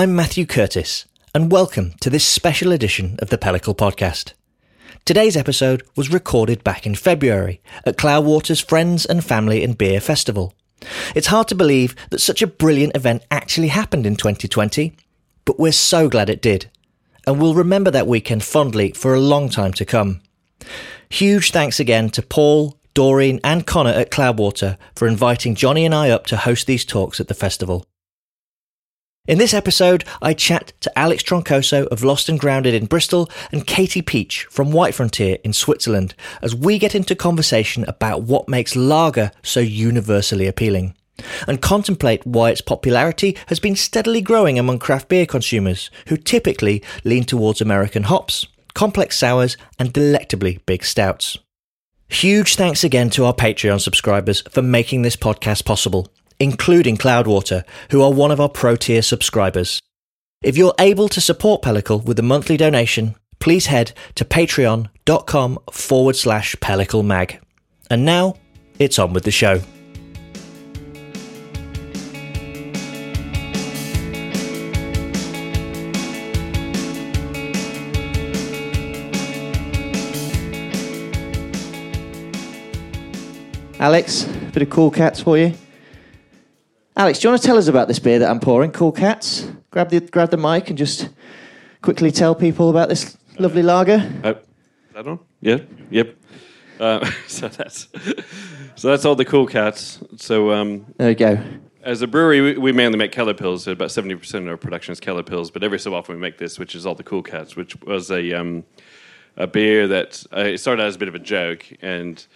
I'm Matthew Curtis, and welcome to this special edition of the Pellicle Podcast. Today's episode was recorded back in February at Cloudwater's Friends and Family and Beer Festival. It's hard to believe that such a brilliant event actually happened in 2020, but we're so glad it did, and we'll remember that weekend fondly for a long time to come. Huge thanks again to Paul, Doreen, and Connor at Cloudwater for inviting Jonny and I up to host these talks at the festival. In this episode, I chat to Alex Troncoso of Lost and Grounded in Bristol and Katie Pietsch from White Frontier in Switzerland as we get into conversation about what makes lager so universally appealing and contemplate why its popularity has been steadily growing among craft beer consumers who typically lean towards American hops, complex sours, and delectably big stouts. Huge thanks again to our Patreon subscribers for making this podcast possible including Cloudwater, who are one of our pro tier subscribers. If you're able to support Pellicle with a monthly donation, please head to patreon.com forward slash Pellicle Mag. And now, it's on with the show. Alex, bit of cool cats for you. Alex, do you want to tell us about this beer that I'm pouring? Cool Cats. Grab the grab the mic and just quickly tell people about this lovely lager. Uh, that on? Yeah. Yep. Uh, so that's so that's all the Cool Cats. So um, there you go. As a brewery, we, we mainly make Keller Pils. So about seventy percent of our production is Keller Pils, but every so often we make this, which is all the Cool Cats, which was a um, a beer that uh, it started out as a bit of a joke and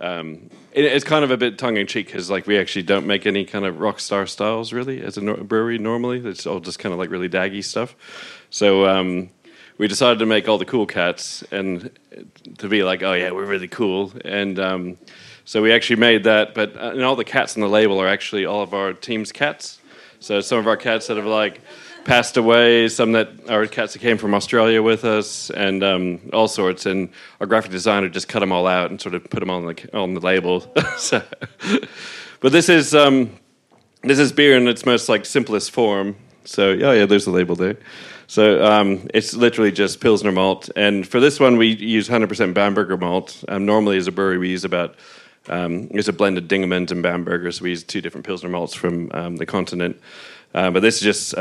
um, it, it's kind of a bit tongue in cheek because like we actually don't make any kind of rock star styles really as a brewery normally. It's all just kind of like really daggy stuff. So um, we decided to make all the cool cats and to be like, oh yeah, we're really cool. And um, so we actually made that. But uh, and all the cats on the label are actually all of our team's cats. So some of our cats that have like passed away, some that are cats that came from Australia with us, and um, all sorts. And our graphic designer just cut them all out and sort of put them on the on the label. so, but this is um, this is beer in its most like simplest form. So yeah, yeah, there's the label there. So um, it's literally just Pilsner malt, and for this one we use 100% Bamberger malt. Um, normally, as a brewery, we use about um, it's a blend of Dingemans and Bamberger, so we use two different Pilsner malts from um, the continent. Uh, but this is just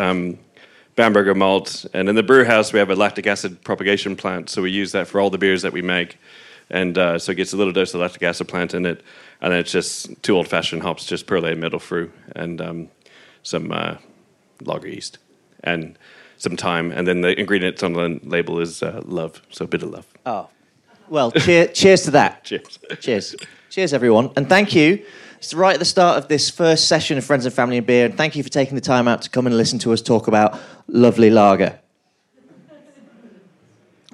Bamberger malt. And in the brew house, we have a lactic acid propagation plant. So we use that for all the beers that we make. And uh, so it gets a little dose of lactic acid plant in it. And then it's just two old fashioned hops, just Perle Mittelfrüh, and um, some uh, lager yeast and some thyme. And then the ingredients on the label is uh, love. So a bit of love. Oh. Well, cheer, cheers to that. Cheers. Cheers. Cheers, everyone. And thank you it's right at the start of this first session of Friends and Family and Beer, and thank you for taking the time out to come and listen to us talk about lovely lager.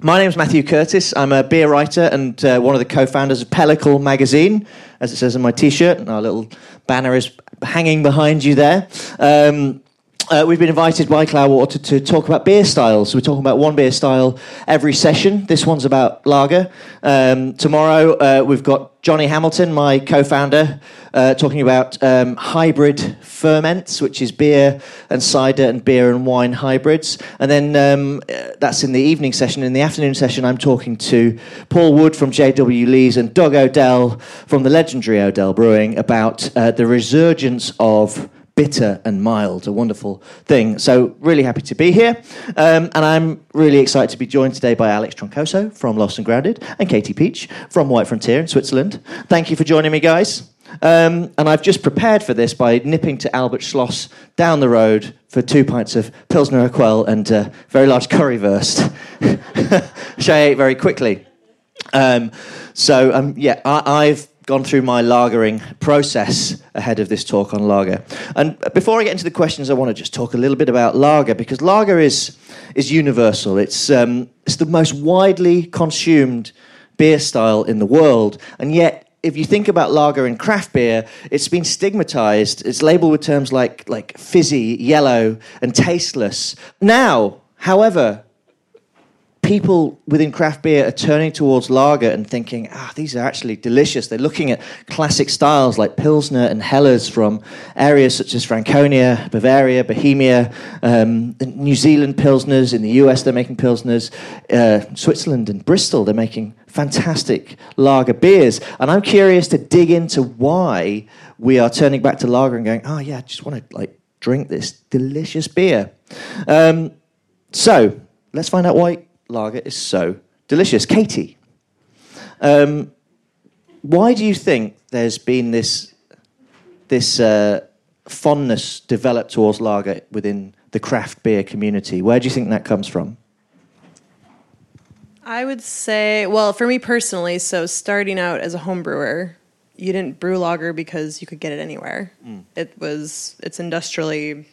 My name is Matthew Curtis. I'm a beer writer and uh, one of the co-founders of Pellicle magazine, as it says on my T-shirt. And our little banner is hanging behind you there. Um, uh, we've been invited by Cloudwater to talk about beer styles. We're talking about one beer style every session. This one's about lager. Um, tomorrow, uh, we've got Jonny Hamilton, my co founder, uh, talking about um, hybrid ferments, which is beer and cider and beer and wine hybrids. And then um, uh, that's in the evening session. In the afternoon session, I'm talking to Paul Wood from JW Lees and Doug Odell from the legendary Odell Brewing about uh, the resurgence of bitter and mild, a wonderful thing. So, really happy to be here. Um, and I'm really excited to be joined today by Alex Troncoso from Lost and Grounded and Katie Pietsch from White Frontier in Switzerland. Thank you for joining me, guys. Um, and I've just prepared for this by nipping to Albert Schloss down the road for two pints of Pilsner Urquell and a very large currywurst, which I ate very quickly. Um, so, um, yeah, I, I've gone through my lagering process ahead of this talk on lager. And before I get into the questions, I want to just talk a little bit about lager because lager is is universal. It's um, it's the most widely consumed beer style in the world, and yet. If you think about lager in craft beer, it's been stigmatized. It's labeled with terms like, like fizzy, yellow, and tasteless. Now, however, people within craft beer are turning towards lager and thinking, ah, these are actually delicious. They're looking at classic styles like Pilsner and Helles from areas such as Franconia, Bavaria, Bohemia, um, New Zealand Pilsners. In the US, they're making Pilsners. Uh, Switzerland and Bristol, they're making fantastic lager beers. And I'm curious to dig into why we are turning back to lager and going, oh, yeah, I just want to like drink this delicious beer. Um, so let's find out why lager is so delicious. Katie, um, why do you think there's been this this uh, fondness developed towards lager within the craft beer community? Where do you think that comes from? I would say, well, for me personally, so starting out as a home brewer, you didn't brew lager because you could get it anywhere. Mm. It was it's industrially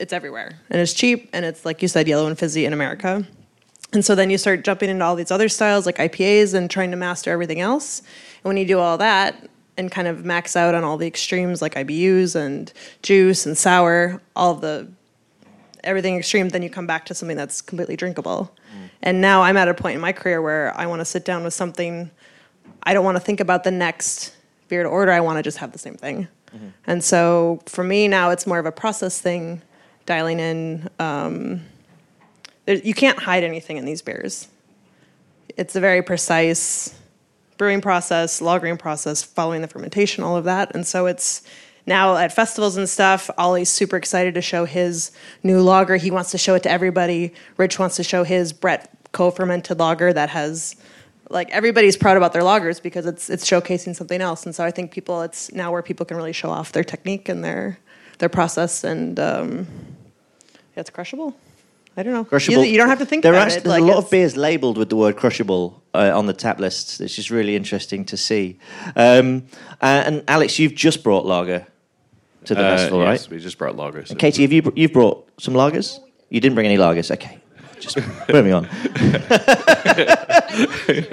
it's everywhere and it's cheap and it's like you said yellow and fizzy in America. And so then you start jumping into all these other styles like IPAs and trying to master everything else. And when you do all that and kind of max out on all the extremes like IBUs and juice and sour, all the everything extreme, then you come back to something that's completely drinkable. Mm. And now I'm at a point in my career where I want to sit down with something. I don't want to think about the next beer to order. I want to just have the same thing. Mm-hmm. And so for me now, it's more of a process thing, dialing in. Um, you can't hide anything in these beers. It's a very precise brewing process, lagering process, following the fermentation, all of that. And so it's now at festivals and stuff, Ollie's super excited to show his new lager. He wants to show it to everybody. Rich wants to show his Brett co-fermented lager that has like everybody's proud about their lagers because it's it's showcasing something else. And so I think people it's now where people can really show off their technique and their their process and um, yeah, it's crushable. I don't know. Crushable. You, you don't have to think there about are, it. There's like a lot of beers labelled with the word crushable uh, on the tap lists. It's just really interesting to see. Um, uh, and Alex, you've just brought lager to the Uh, festival, yes, right? we just brought lagers. And Katie, have you br- you've brought some lagers? You didn't bring any lagers. Okay, just moving on.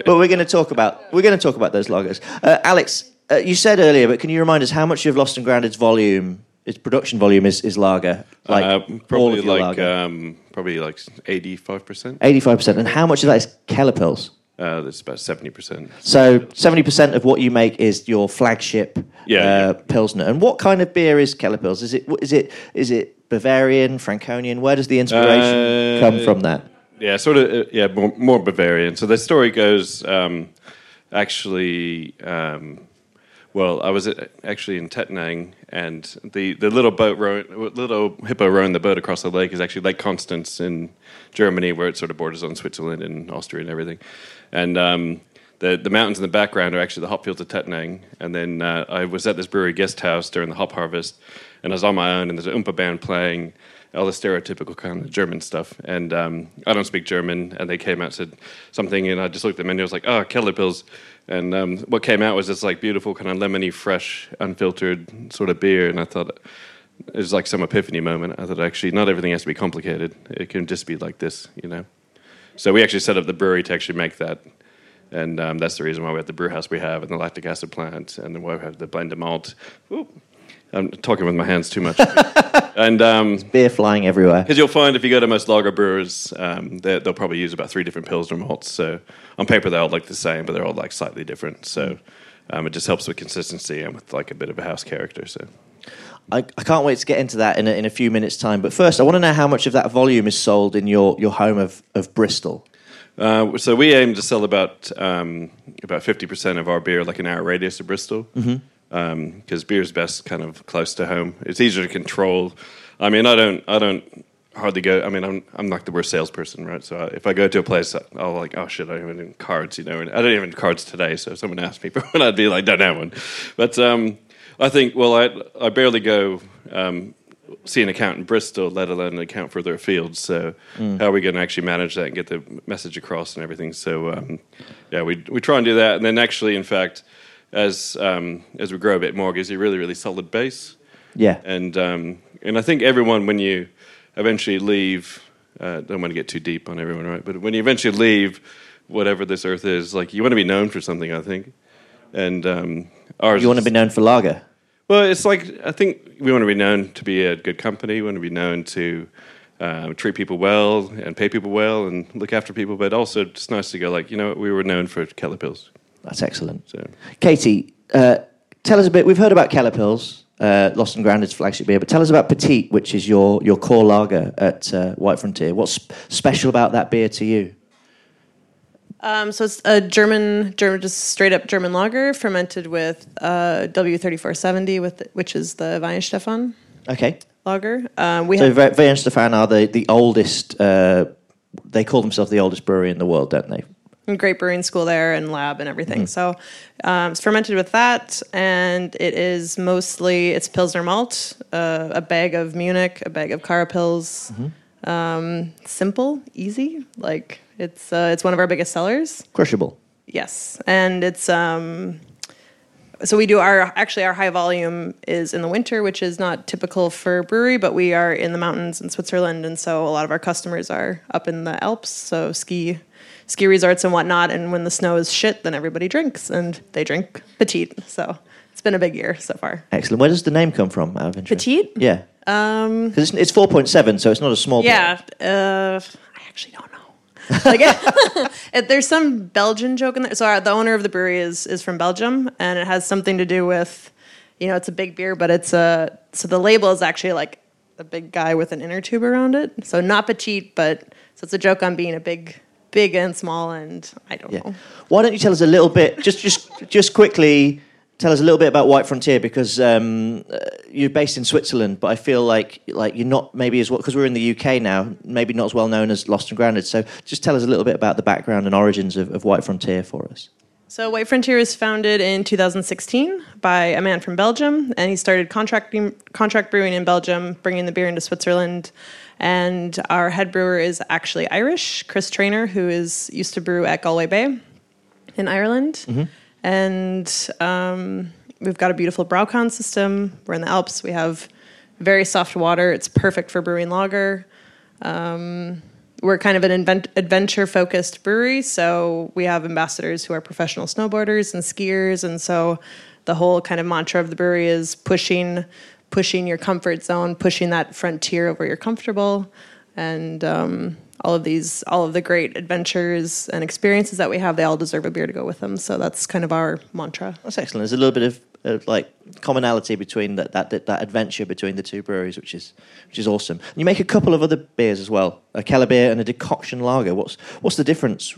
but we're going to talk about we're going to talk about those lagers. Uh, Alex, uh, you said earlier, but can you remind us how much of Lost and Grounded's volume, its production volume, is, is lager? Like uh, all probably of your like lager? um, probably like eighty-five percent. Eighty-five percent, and how much of that is Keller Pils? Uh, that's about seventy percent. So seventy percent of what you make is your flagship Yeah, uh, yeah. pilsner. And what kind of beer is Keller Pils? Is it is it is it Bavarian, Franconian? Where does the inspiration Uh, come from? That Yeah, sort of. Uh, yeah, more, more Bavarian. So the story goes, um, actually, um, well, I was actually in Tettnang, and the, the little boat rowing, little hippo rowing the boat across the lake is actually Lake Constance in Germany, where it sort of borders on Switzerland and Austria and everything. And um, the the mountains in the background are actually the hop fields of Tettnang. And then uh, I was at this brewery guest house during the hop harvest, and I was on my own, and there's an Oompa band playing all the stereotypical kind of German stuff. And um, I don't speak German, and they came out and said something, and I just looked at the menu. I was like, "Oh, Kellerpils." And um, what came out was this like beautiful kind of lemony, fresh, unfiltered sort of beer, and I thought it was like some epiphany moment. I thought actually not everything has to be complicated; it can just be like this, you know. So we actually set up the brewery to actually make that, and um, that's the reason why we have the brew house we have, and the lactic acid plant, and why we have the blend of malt. Oop. I'm talking with my hands too much, and um, beer flying everywhere. because you'll find if you go to most lager brewers, um, they, they'll probably use about three different pilsner malts. So on paper they're all look the same, but they're all like slightly different. So um, it just helps with consistency and with like a bit of a house character. So I, I can't wait to get into that in a, in a few minutes' time. But first, I want to know how much of that volume is sold in your, your home of, of Bristol. Uh, so we aim to sell about um, about fifty percent of our beer like an hour radius of Bristol, because beer's best kind of close to home. It's easier to control. I mean, I don't, I don't hardly go. I mean, I'm I'm not the worst salesperson, right? So if I go to a place, I'll like, oh shit, I don't even have cards, you know. And I don't even have cards today. So if someone asked me for one, I'd be like, don't have one. But um, I think, well, I I barely go. Um, see an account in Bristol, let alone an account further afield. So, how are we going to actually manage that and get the message across and everything? So, um, yeah, we we try and do that, and then actually, in fact, as um, as we grow a bit more, gives you a really really solid base. Yeah. And um, and I think everyone when you eventually leave, uh, don't want to get too deep on everyone, right? But when you eventually leave, whatever this earth is, like you want to be known for something, I think. And um, ours, You want to be known for lager? well, it's like I think we want to be known to be a good company. We want to be known to uh, treat people well and pay people well and look after people. But also, it's nice to go like, you know, what, we were known for Keller Pils. That's excellent. So Katie, uh, tell us a bit. We've heard about Keller Pils, uh, Lost and Grounded's flagship beer, but tell us about Petite, which is your, your core lager at uh, White Frontier. What's special about that beer to you? Um, so it's a German, German, just straight up German lager fermented with uh, W3470, with which is the Weihenstephan Okay. lager. Um, we So have Ve- Weihenstephan are the, the oldest, uh, they call themselves the oldest brewery in the world, don't they? Great brewing school there and lab and everything. So um, it's fermented with that, and it is mostly it's Pilsner malt, uh, a bag of Munich, a bag of Carapils. Um, simple, easy. Like it's uh, it's one of our biggest sellers. Crushable. Yes, and it's um, so we do our actually our high volume is in the winter, which is not typical for brewery, but we are in the mountains in Switzerland, and so a lot of our customers are up in the Alps, so ski ski resorts and whatnot. And when the snow is shit, then everybody drinks, and they drink petite. So it's been a big year so far. Excellent. Where does the name come from, out of interest? Petite? Yeah. Um, it's, it's 4.7, so it's not a small beer. Yeah, uh, I actually don't know. like, it, there's some Belgian joke in there. So our, the owner of the brewery is is from Belgium, and it has something to do with, you know, it's a big beer, but it's a so the label is actually like a big guy with an inner tube around it. So not petite, but so it's a joke on being a big, big and small, and I don't Yeah. know. Why don't you tell us a little bit, just just just quickly, tell us a little bit about White Frontier because um, uh, you're based in Switzerland, but I feel like like you're not maybe as well because we're in the UK now, maybe not as well known as Lost and Grounded. So just tell us a little bit about the background and origins of, of White Frontier for us. So White Frontier was founded in 2016 by a man from Belgium, and he started contracting contract brewing in Belgium, bringing the beer into Switzerland. And our head brewer is actually Irish, Chris Trainer, who is used to brew at Galway Bay in Ireland. And um, we've got a beautiful BrauKon system. We're in the Alps. We have very soft water. It's perfect for brewing lager we're kind of an invent- adventure focused brewery so we have ambassadors who are professional snowboarders and skiers and so the whole kind of mantra of the brewery is pushing pushing your comfort zone pushing that frontier of where you're comfortable and um, all of these all of the great adventures and experiences that we have they all deserve a beer to go with them so that's kind of our mantra That's excellent. There's a little bit of, of like commonality between that, that that adventure between the two breweries, which is which is awesome. And you make a couple of other beers as well, a Keller beer and a decoction lager. What's what's the difference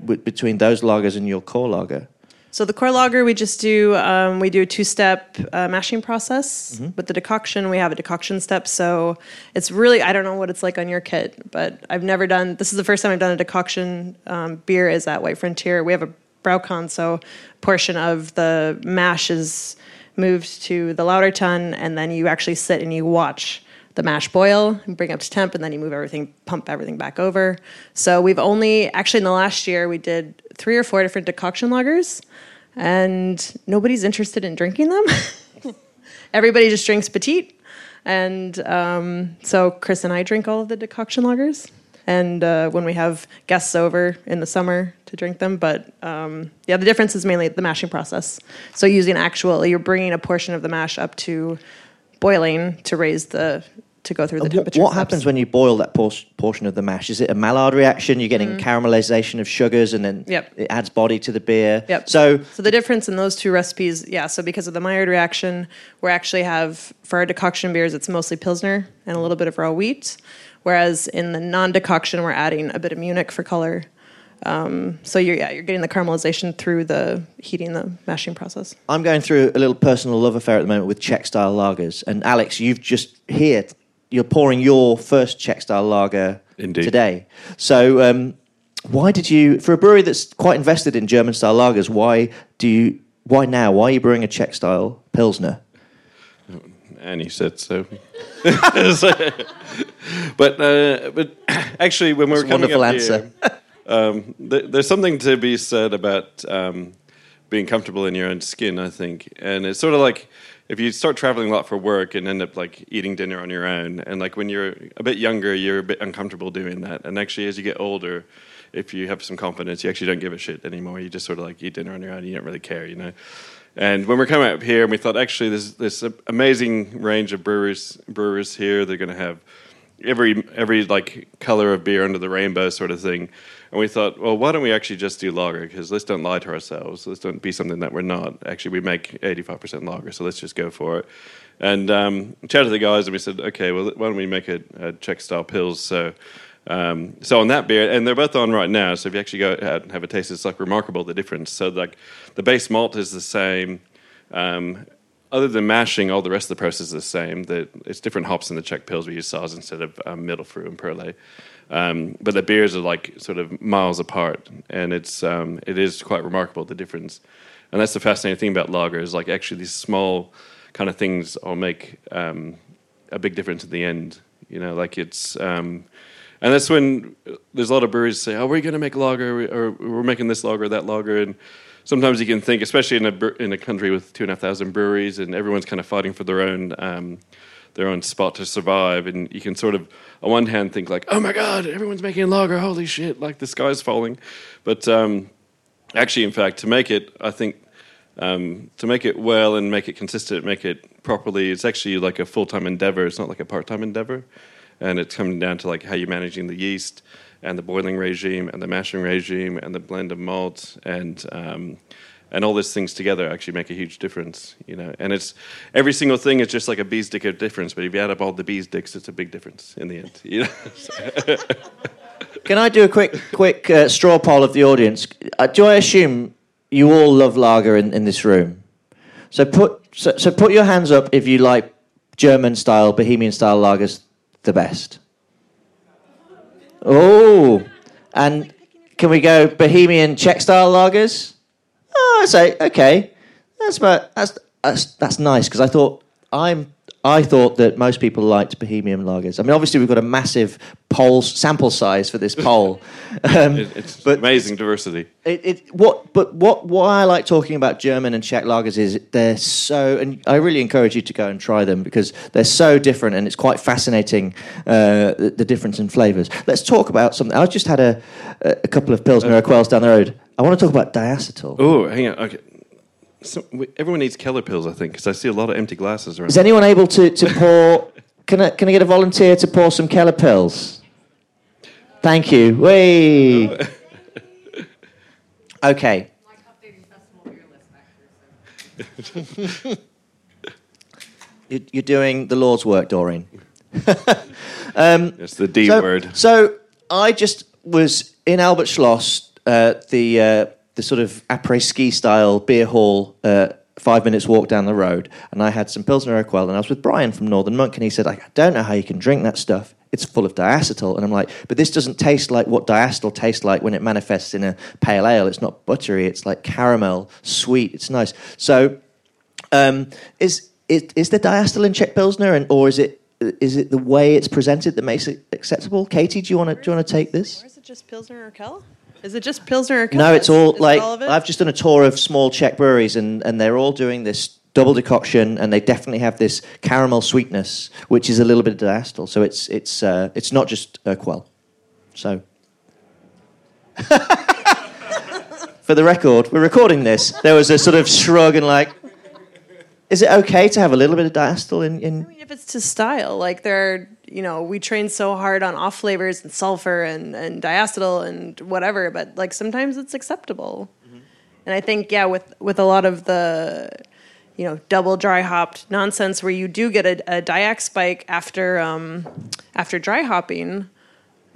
w- between those lagers and your core lager? So the core lager, we just do um, we do a two-step uh, mashing process. With the decoction, we have a decoction step. So it's really I don't know what it's like on your kit, but I've never done. This is the first time I've done a decoction um, beer. Is at White Frontier. We have a BrauKon, so portion of the mash is moved to the lauter tun, and then you actually sit and you watch the mash boil and bring up to temp and then you move everything pump everything back over. So we've only actually in the last year we did three or four different decoction lagers and nobody's interested in drinking them. Everybody just drinks petite. And um, so chris and i drink all of the decoction lagers and uh, when we have guests over in the summer to drink them but um, yeah the difference is mainly the mashing process. So using actual you're bringing a portion of the mash up to boiling to raise the to go through the What, temperature what steps. happens when you boil that por- portion of the mash? Is it a Maillard reaction? You're getting caramelization of sugars, and then Mm. Yep. it adds body to the beer. Yep. So So the difference in those two recipes, yeah. So because of the Maillard reaction, we actually have for our decoction beers, it's mostly pilsner and a little bit of raw wheat, whereas in the non-decoction, we're adding a bit of Munich for color. Um, so you're yeah, you're getting the caramelization through the heating, the mashing process. I'm going through a little personal love affair at the moment with Czech style lagers. And Alex, you've just here, you're pouring your first Czech style lager Indeed. today. So, um, why did you, for a brewery that's quite invested in German style lagers, why do you, why now? Why are you brewing a Czech style Pilsner? Annie said so. but uh, but actually, when we were coming wonderful up answer. here, um, th- there's something to be said about um, being comfortable in your own skin. I think, and it's sort of like if you start traveling a lot for work and end up like eating dinner on your own, and like when you're a bit younger, you're a bit uncomfortable doing that, and actually as you get older. If you have some confidence, you actually don't give a shit anymore. You just sort of like eat dinner on your own. You don't really care, you know. And when we're coming up here, and we thought actually there's this amazing range of brewers brewers here. They're going to have every every like color of beer under the rainbow sort of thing. And we thought, well, why don't we actually just do lager? Because let's don't lie to ourselves. Let's don't be something that we're not. Actually, we make 85% lager, so let's just go for it. And um, chatted to the guys, and we said, okay, well, why don't we make a, a Czech style Pils? So, um, so on that beer, and they're both on right now. So if you actually go out and have a taste, it's like remarkable the difference. So like the base malt is the same. Um, other than mashing, all the rest of the process is the same. The, it's different hops in the Czech Pils. We use Saaz instead of um, Mittelfrüh and Perle. Um, but the beers are like sort of miles apart, and it's um, it is quite remarkable the difference. And that's the fascinating thing about lager is like actually these small kind of things all make um, a big difference in the end. You know, like it's um, and that's when there's a lot of breweries say, "Oh, we're going to make lager, or we're making this lager, that lager," and sometimes you can think, especially in a in a country with two and a half thousand breweries, and everyone's kind of fighting for their own um, their own spot to survive, and you can sort of on one hand think like, oh my god, everyone's making lager, holy shit, like the sky's falling, but um, actually, in fact, to make it, I think. Um, to make it well and make it consistent, make it properly, it's actually like a full time endeavor. It's not like a part time endeavor, and it's coming down to like how you're managing the yeast and the boiling regime and the mashing regime and the blend of malt and um, and all these things together actually make a huge difference, you know. And it's every single thing is just like a bee's dick of difference, but if you add up all the bee's dicks, it's a big difference in the end, you know. Can I do a quick quick uh, straw poll of the audience? Uh, do I assume you all love lager in, in this room? So put so, so put your hands up if you like German style, Bohemian style lagers the best. Oh, and can we go Bohemian Czech style lagers? Oh, I say okay. That's about, that's that's, that's nice because I thought I'm I thought that most people liked Bohemian lagers. I mean, obviously we've got a massive poll sample size for this poll. Um, It- it's but amazing diversity. it, it what but what why I like talking about German and Czech lagers is they're so and I really encourage you to go and try them because they're so different and it's quite fascinating uh, the, the difference in flavors. Let's talk about something. I just had a a couple of pills Pilsner Urquells down the road. I want to talk about diacetyl. Oh, hang on. Okay. So, we, everyone needs Keller Pils, I think, because I see a lot of empty glasses around. Is anyone able to, to pour? Can I, can I get a volunteer to pour some Keller Pils? Thank you. Wait. Okay. like updating festival beer list back here. So. You- You're doing the Lord's work, Doreen. Um, it's the D so, word. So I just was in Albert Schloss, uh, the uh, the sort of après ski style beer hall, uh, five minutes walk down the road, and I had some Pilsner Urquell, and I was with Brian from Northern Monk, and he said, "I don't know how you can drink that stuff. It's full of diacetyl." And I'm like, "But this doesn't taste like what diacetyl tastes like when it manifests in a pale ale. It's not buttery. It's like caramel, sweet. It's nice." So, um, is, is is there diacetyl in Czech Pilsner, and or is it is it the way it's presented that makes it acceptable? Katie, do you want to do you want to take this? Or is it just Pilsner Urquell? Is it just Pilsner or No, it's all Is it like all? I've just done a tour of small Czech breweries, and, and they're all doing this double decoction, and they definitely have this caramel sweetness, which is a little bit of. So it's it's uh, it's not just Urquell. So. For the record, we're recording this. There was a sort of shrug and like, is it okay to have a little bit of diacetyl in, in I mean, if it's to style, like there, are, you know, we train so hard on off flavors and sulfur and and diacetyl and whatever, but like sometimes it's acceptable. And I think yeah, with with a lot of the, you know, double dry hopped nonsense where you do get a, a diac spike after um, after dry hopping,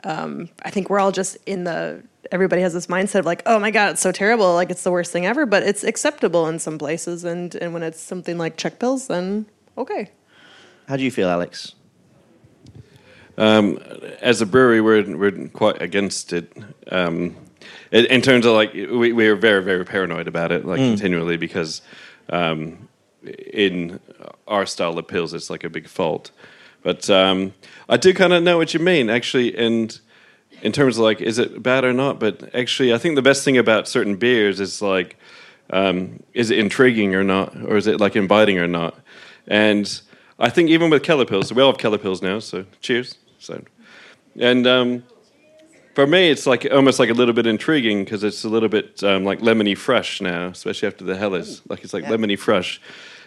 um, I think we're all just in the. Everybody has this mindset of like, oh my god, it's so terrible, like it's the worst thing ever. But it's acceptable in some places, and and when it's something like Czech Pils, then okay. How do you feel, Alex? Um, as a brewery, we're we're quite against it. Um, in, in terms of like, we we are very very paranoid about it, like continually because um, in our style of pills, it's like a big fault. But um, I do kind of know what you mean, actually, and in terms of like, is it bad or not? But actually, I think the best thing about certain beers is like, um, is it intriguing or not, or is it like inviting or not? And I think even with Keller Pils, we all have Keller Pils now, so cheers. So, and um, for me, it's like almost like a little bit intriguing because it's a little bit um, like lemony fresh now, especially after the Helles. Like it's like Yeah. lemony fresh,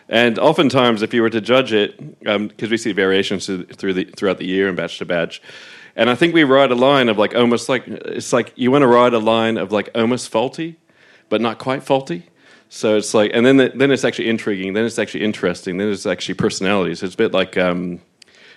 And oftentimes, if you were to judge it, because we see variations through, the, throughout the year and batch to batch, and I think we ride a line of like almost like it's like you want to ride a line of like almost faulty, but not quite faulty. So it's like, and then the, then it's actually intriguing. Then it's actually interesting. Then it's actually personalities. It's a bit like um,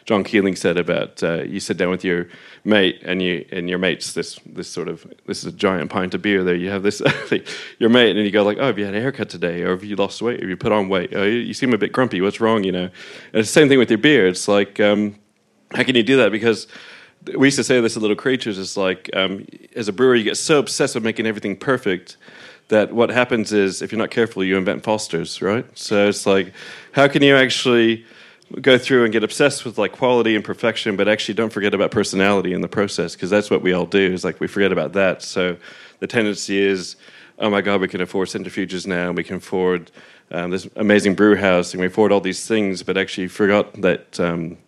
John Keeling said about uh, you sit down with your mate and you and your mate's this this sort of this is a giant pint of beer there. You have this your mate and you go like, oh, have you had a haircut today, or have you lost weight, have you put on weight? Oh, you, you seem a bit grumpy. What's wrong? You know. And it's the same thing with your beer. It's like, um, how can you do that? Because we used to say this to little creatures. It's like um, as a brewer, you get so obsessed with making everything perfect that what happens is if you're not careful, you invent Fosters, right? So it's like, how can you actually go through and get obsessed with like quality and perfection, but actually don't forget about personality in the process because that's what we all do. Is like we forget about that. So the tendency is, oh my God, we can afford centrifuges now, and we can afford um, this amazing brew house, and we afford all these things, but actually forgot that. Um,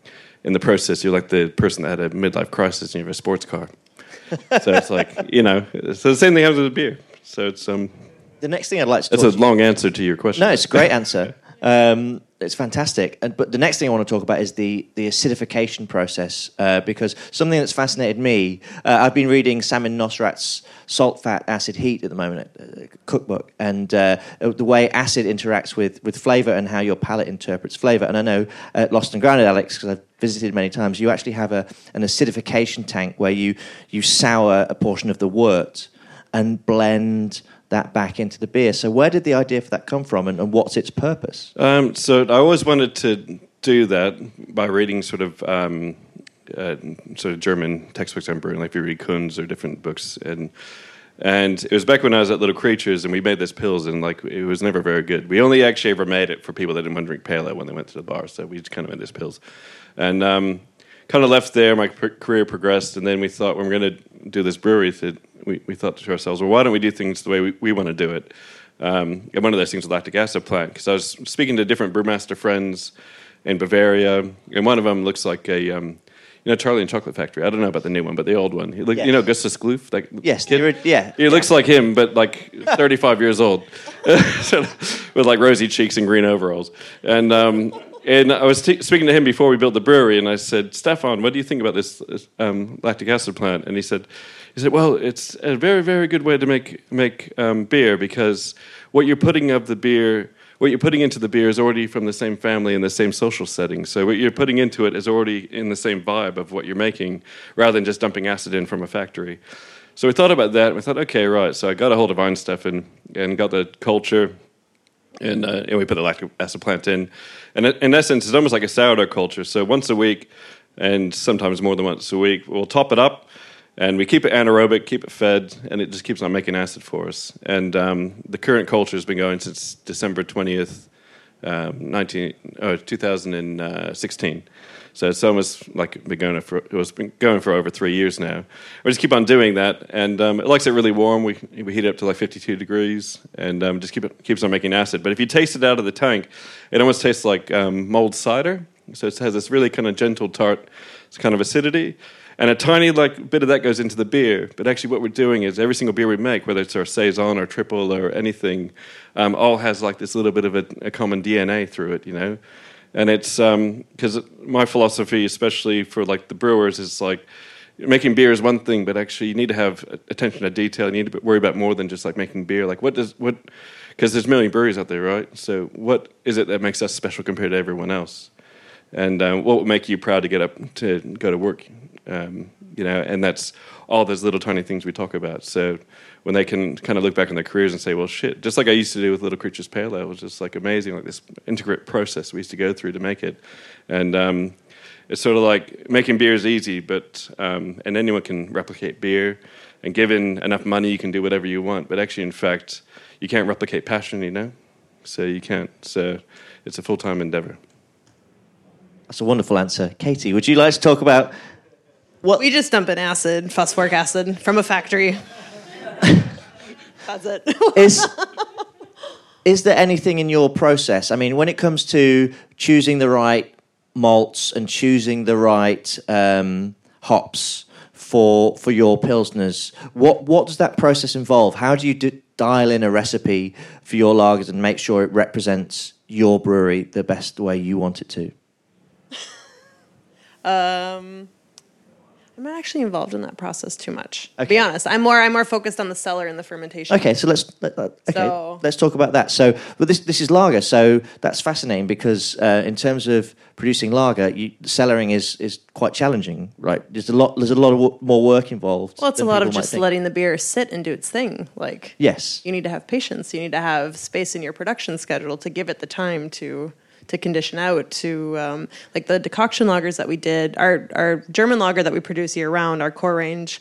in the process, you're like the person that had a midlife crisis and you have a sports car. so it's like, you know, so the same thing happens with beer. So it's um, The next thing I'd like to It's a long answer to your question. No, it's a great answer. Um, it's fantastic. And, but the next thing I want to talk about is the, the acidification process, uh, because something that's fascinated me, uh, I've been reading Samin Nosrat's Salt, Fat, Acid, Heat at the moment, uh, cookbook, and uh, the way acid interacts with, with flavour and how your palate interprets flavour. And I know at Lost and Grounded, Alex, because I've visited many times, you actually have a, an acidification tank where you, you sour a portion of the wort and blend that back into the beer. So where did the idea for that come from, and, and what's its purpose? Um, so I always wanted to do that by reading sort of um, uh, sort of German textbooks on brewing, like we read Kunze or different books, and and it was back when I was at Little Creatures, and we made this pills, and like it was never very good. We only actually ever made it for people that didn't want to drink pale ale when they went to the bar, so we just kind of made this pills, and um, kind of left there. My career progressed, and then we thought when we're going to do this brewery, we, we thought to ourselves, well, why don't we do things the way we, we want to do it? Um, and one of those things was lactic acid plant, because I was speaking to different brewmaster friends in Bavaria, and one of them looks like a, um, you know, Charlie and Chocolate Factory. I don't know about the new one, but the old one. Yes. You know, Gustus Gloof? That Yes, kid? yeah. He looks like him, but like 35 years old, with like rosy cheeks and green overalls. And um, and I was t- speaking to him before we built the brewery, and I said, Stefan, what do you think about this um, lactic acid plant? And he said, he said, well, it's a very very good way to make make um, beer because what you're putting of the beer. What you're putting into the beer is already from the same family and the same social setting. So what you're putting into it is already in the same vibe of what you're making, rather than just dumping acid in from a factory. So we thought about that, and we thought, okay, right. So I got a hold of Weihenstephan and got the culture, and, uh, and we put the lactic acid plant in. And in essence, it's almost like a sourdough culture. So once a week, and sometimes more than once a week, we'll top it up, and we keep it anaerobic, keep it fed, and it just keeps on making acid for us. And um, the current culture has been going since December 20th, um, 19, oh, 2016. So it's almost like been going for it was been going for over three years now. We just keep on doing that, and um, it likes it really warm. We we heat it up to like 52 degrees, and um, just keep it keeps on making acid. But if you taste it out of the tank, it almost tastes like um, mulled cider. So it has this really kind of gentle tart, it's kind of acidity. And a tiny like bit of that goes into the beer, but actually what we're doing is every single beer we make, whether it's our saison or triple or anything, um, all has like this little bit of a, a common DNA through it, you know. And it's because my philosophy, especially for like the brewers, is like making beer is one thing, but actually you need to have attention to detail. You need to worry about more than just like making beer. Like what does what? Because there's a million breweries out there, right? So what is it that makes us special compared to everyone else? and um, what would make you proud to get up to go to work um, you know and that's all those little tiny things we talk about. So when they can kind of look back on their careers and say well shit just like i used to do with little creatures pale ale it was just like amazing like this integrate process we used to go through to make it. And um, it's sort of like making beer is easy but um, and anyone can replicate beer and given enough money you can do whatever you want. But actually in fact you can't replicate passion you know? So you can't. So it's a full-time endeavor. That's a wonderful answer. Katie, would you like to talk about what We just dump an acid, phosphoric acid, from a factory. That's it. is is there anything in your process? I mean, when it comes to choosing the right malts and choosing the right um, hops for for your pilsners, what what does that process involve? How do you d- dial in a recipe for your lagers and make sure it represents your brewery the best way you want it to? Um, I'm not actually involved in that process too much. To be honest, I'm more I'm more focused on the cellar and the fermentation. Okay, so let's let, let- okay, So- let's talk about that. So, well, this this is lager, so that's fascinating because uh, in terms of producing lager, you, cellaring is is quite challenging, right? There's a lot there's a lot of wo- more work involved. Well, it's a lot of just letting the beer sit and do its thing. Like Yes. you need to have patience. You need to have space in your production schedule to give it the time to to condition out. To um, like the decoction lagers that we did, our our German lager that we produce year round, our core range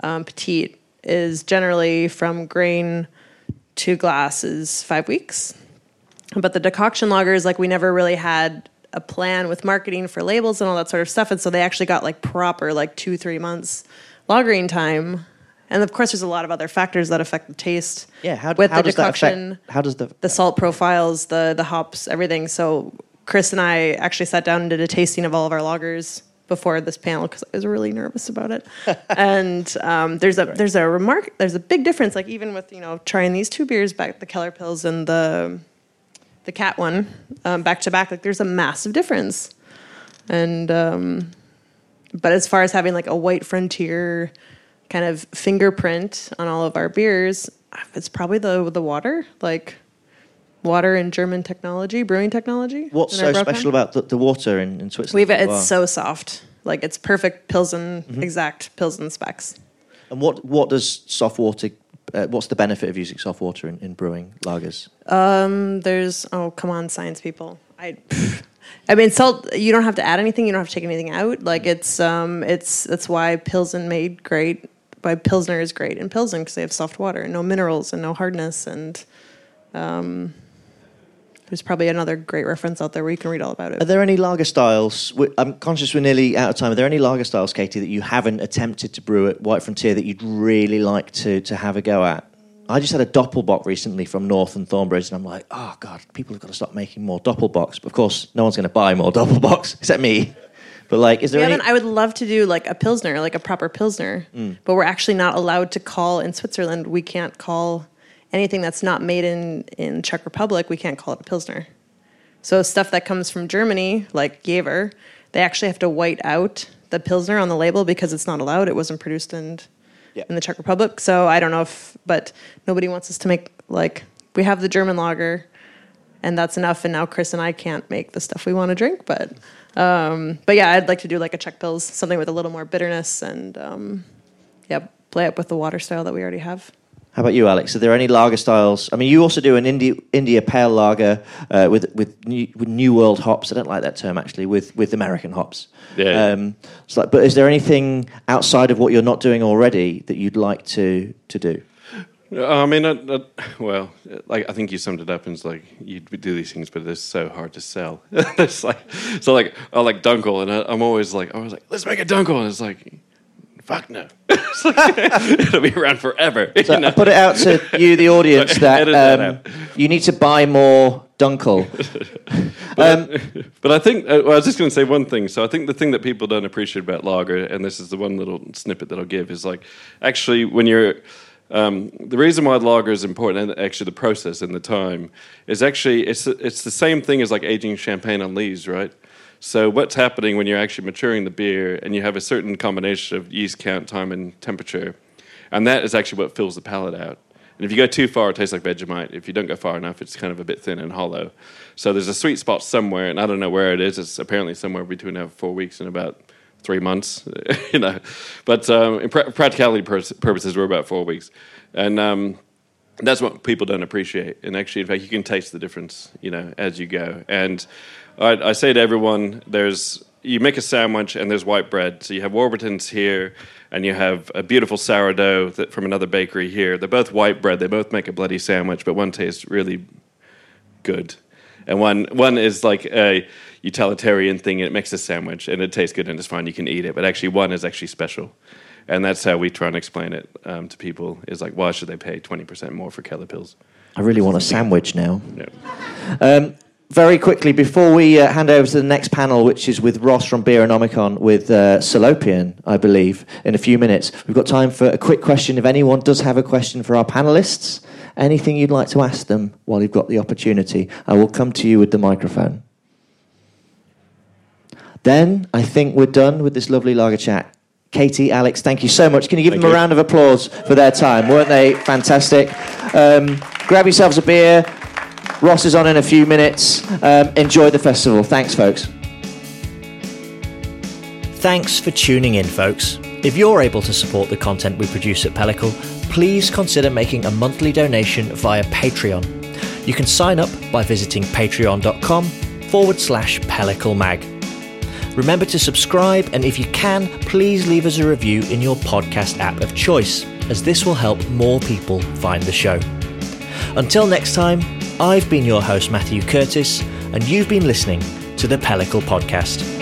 um, petite is generally from grain to glass is five weeks. But the decoction lagers, like we never really had a plan with marketing for labels and all that sort of stuff, and so they actually got like proper like two three months lagering time. And of course, there's a lot of other factors that affect the taste. Yeah. How, with how the does that decoction, affect? How does the the salt profiles, the the hops, everything. So Chris and I actually sat down and did a tasting of all of our lagers before this panel because I was really nervous about it. and um, there's a there's a remark there's a big difference. Like even with you know trying these two beers back, the Keller Pils and the the Cat one um, back to back, like there's a massive difference. And um, but as far as having like a white frontier kind of fingerprint on all of our beers, it's probably the the water, like water and German technology, brewing technology. what's so special about the, the water in, in Switzerland? We've it's well? so soft, like it's perfect Pilsen, Mm-hmm. exact Pilsen specs. And what what does soft water? Uh, what's the benefit of using soft water in, in brewing lagers? There's oh come on, science people. I I mean salt you don't have to add anything, you don't have to take anything out. Like it's um it's that's why Pilsen made great why Pilsner is great in Pilsen because they have soft water and no minerals and no hardness and um there's probably another great reference out there where you can read all about it. Are there any lager styles? I'm conscious we're nearly out of time. Are there any lager styles, Katie, that you haven't attempted to brew at White Frontier that you'd really like to to have a go at? I just had a Doppelbock recently from North and Thornbridge, and I'm like, oh god, people have got to stop making more Doppelbocks. But of course, no one's going to buy more Doppelbocks except me. But like, is there any? I would love to do like a Pilsner, like a proper Pilsner, Mm. but we're actually not allowed to call in Switzerland. We can't call anything that's not made in, in Czech Republic, we can't call it a Pilsner. So stuff that comes from Germany, like Jever, they actually have to white out the Pilsner on the label because it's not allowed. It wasn't produced in, Yeah. in the Czech Republic. So I don't know if, but nobody wants us to make like, we have the German lager and that's enough. And now Chris and I can't make the stuff we want to drink, but um, but yeah, I'd like to do like a Czech Pils, something with a little more bitterness and um, yeah, play up with the water style that we already have. How about you, Alex? Are there any lager styles? I mean, you also do an India, India pale lager uh, with with new, with New World hops. I don't like that term actually. With with American hops. Yeah. Um, it's like, but is there anything outside of what you're not doing already that you'd like to to do? Uh, I mean, well, like I think you summed it up, and it's like you do these things, but it's so hard to sell. it's like so, like I like Dunkel, and I, I'm always like, I was like, let's make a Dunkel, and it's like, fuck no, like, it'll be around forever. So you know? I put it out to you, the audience, that, that um, out. you need to buy more Dunkel. But I think uh, well, I was just going to say one thing. So I think the thing that people don't appreciate about lager, and this is the one little snippet that I'll give, is like actually when you're um, the reason why lager is important, and actually the process and the time, is actually it's it's the same thing as like aging champagne on lees, right? So what's happening when you're actually maturing the beer, and you have a certain combination of yeast count, time, and temperature, and that is actually what fills the palate out. And if you go too far, it tastes like Vegemite. If you don't go far enough, it's kind of a bit thin and hollow. So there's a sweet spot somewhere, and I don't know where it is. It's apparently somewhere between uh, four weeks and about three months, you know. But um, in pra- practicality pur- purposes, we're about four weeks, and um, that's what people don't appreciate. And actually, in fact, you can taste the difference, you know, as you go. And I, I say to everyone, there's you make a sandwich and there's white bread. So you have Warburton's here, and you have a beautiful sourdough that, from another bakery here. They're both white bread. They both make a bloody sandwich, but one tastes really good, and one one is like a utilitarian thing. It makes a sandwich and it tastes good and it's fine. You can eat it, but actually, one is actually special. And that's how we try and explain it um, to people. Is like, why should they pay twenty percent more for Keller Pils? I really want a sandwich now. Yeah. Um, very quickly, before we uh, hand over to the next panel, which is with Ross from Beeronomicon with uh, Salopian, I believe, in a few minutes, we've got time for a quick question. If anyone does have a question for our panelists, anything you'd like to ask them while you've got the opportunity, I will come to you with the microphone. Then I think we're done with this lovely lager chat. Katie, Alex, thank you so much. Can you give Thank them a round of applause for their time? Weren't they fantastic? Um, grab yourselves a beer. Ross is on in a few minutes. Um, enjoy the festival. Thanks, folks. Thanks for tuning in, folks. If you're able to support the content we produce at Pellicle, please consider making a monthly donation via Patreon. You can sign up by visiting patreon.com forward slash pelliclemag. Remember to subscribe, and if you can, please leave us a review in your podcast app of choice, as this will help more people find the show. Until next time, I've been your host, Matthew Curtis, and you've been listening to the Pellicle Podcast.